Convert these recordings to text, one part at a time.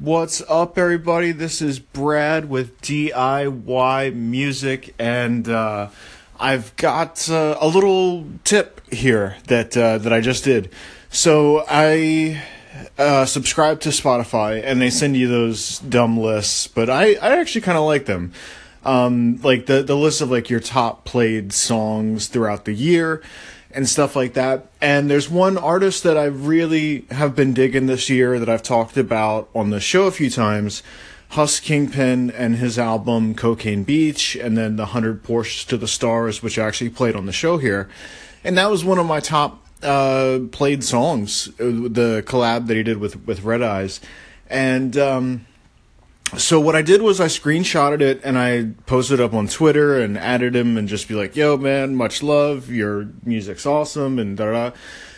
What's up, everybody? This is Brad with DIY Music, and uh, I've got uh, a little tip here that uh, that I just did. So I uh, subscribe to Spotify, and they send you those dumb lists, but I I actually kind of like them. Um, like the the list of like your top played songs throughout the year and stuff like that. And there's one artist that I really have been digging this year that I've talked about on the show a few times. Hus Kingpin and his album Cocaine Beach, and then the 100 Porsches to the Stars, which I actually played on the show here. And that was one of my top uh, played songs, uh, the collab that he did with, with Red Eyes. And um, so what I did was I screenshotted it and I posted up on Twitter and added him and just be like, "Yo, man, much love. Your music's awesome." And da da.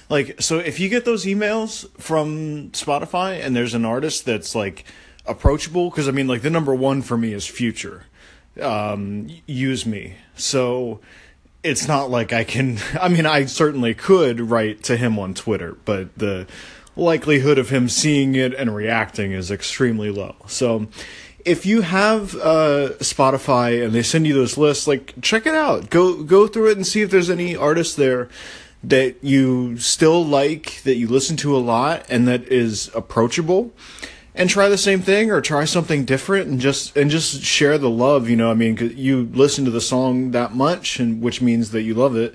Like, so if you get those emails from Spotify and there's an artist that's like approachable, because I mean, like the number one for me is Future. Um, use me. So it's not like I can. I mean, I certainly could write to him on Twitter, but the likelihood of him seeing it and reacting is extremely low. So if you have uh, Spotify and they send you those lists, like check it out. Go go through it and see if there's any artists there that you still like, that you listen to a lot, and that is approachable. And try the same thing or try something different and just and just share the love. You know, I mean, you listen to the song that much, and which means that you love it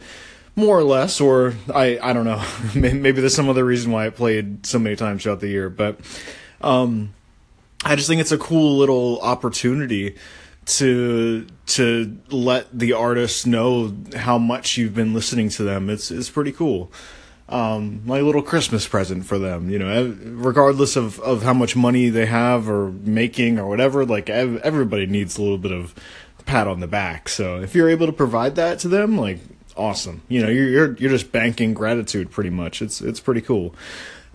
more or less, or I I don't know. Maybe there's some other reason why it played so many times throughout the year, but um, I just think it's a cool little opportunity to to let the artists know how much you've been listening to them. It's it's pretty cool. Um, my little Christmas present for them, you know, regardless of, of how much money they have or making or whatever, like everybody needs a little bit of pat on the back. So if you're able to provide that to them, like awesome. You know, you're you're you're just banking gratitude pretty much. It's it's pretty cool.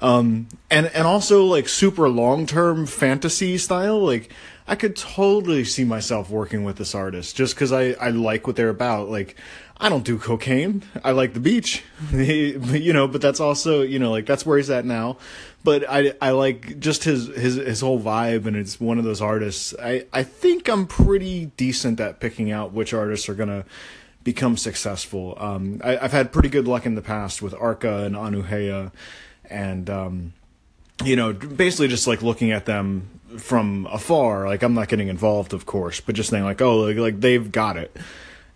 Um, and and also like super long term fantasy style. Like I could totally see myself working with this artist just because I I like what they're about. Like I don't do cocaine. I like the beach, you know. But that's also you know like that's where he's at now. But I I like just his his his whole vibe, and it's one of those artists. I I think I'm pretty decent at picking out which artists are gonna become successful. Um, I, have had pretty good luck in the past with Arca and Anuhea, and um, you know, basically just like looking at them from afar. Like I'm not getting involved, of course, but just saying like, oh, like, like they've got it,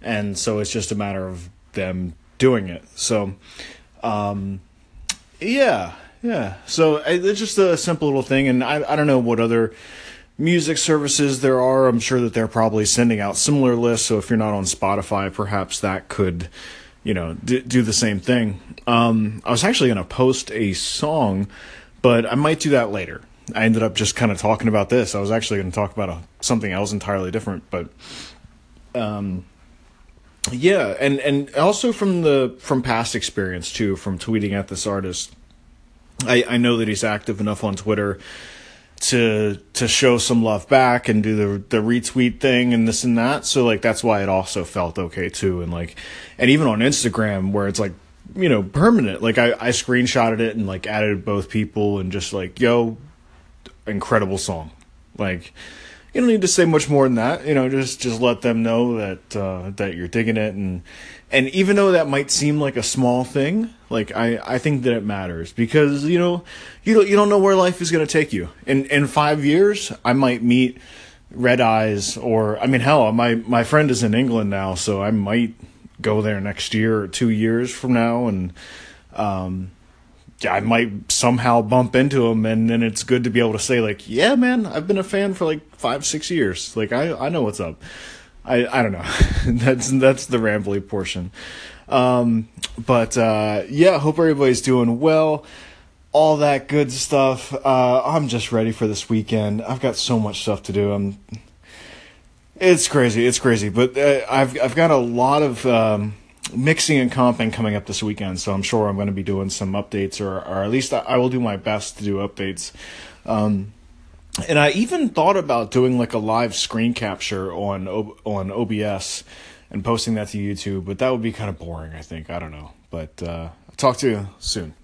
and so it's just a matter of them doing it. So, um, yeah, yeah. So it's just a simple little thing, and I I don't know what other music services there are. I'm sure that they're probably sending out similar lists. So if you're not on Spotify, perhaps that could, you know, d- do the same thing. Um, I was actually going to post a song, but I might do that later. I ended up just kind of talking about this. I was actually going to talk about a, something else entirely different, but, um, yeah, and and also from the from past experience too, from tweeting at this artist. I I know that he's active enough on Twitter to to show some love back and do the the retweet thing and this and that. So like that's why it also felt okay too. And like and even on Instagram where it's like you know permanent. Like I I screenshotted it and like added both people and just like yo, incredible song. Like you don't need to say much more than that. You know, just just let them know that uh, that you're digging it, and and even though that might seem like a small thing, like I I think that it matters because you know you don't you don't know where life is going to take you. In in five years, I might meet Red Eyes, or I mean, hell, my my friend is in England now, so I might go there next year or two years from now, and um, I might somehow bump into him, and then it's good to be able to say like, yeah, man, I've been a fan for like five, six years. Like I, I know what's up. I, I don't know. that's that's the rambly portion. Um, but uh, yeah, hope everybody's doing well. All that good stuff. Uh, I'm just ready for this weekend. I've got so much stuff to do. I'm. It's crazy. It's crazy. But uh, I've I've got a lot of. Um, mixing and comping coming up this weekend, so I'm sure I'm going to be doing some updates, or or at least I, will do my best to do updates. Um, and I even thought about doing like a live screen capture on on OBS and posting that to YouTube, but that would be kind of boring. I think I don't know, but uh, I'll talk to you soon.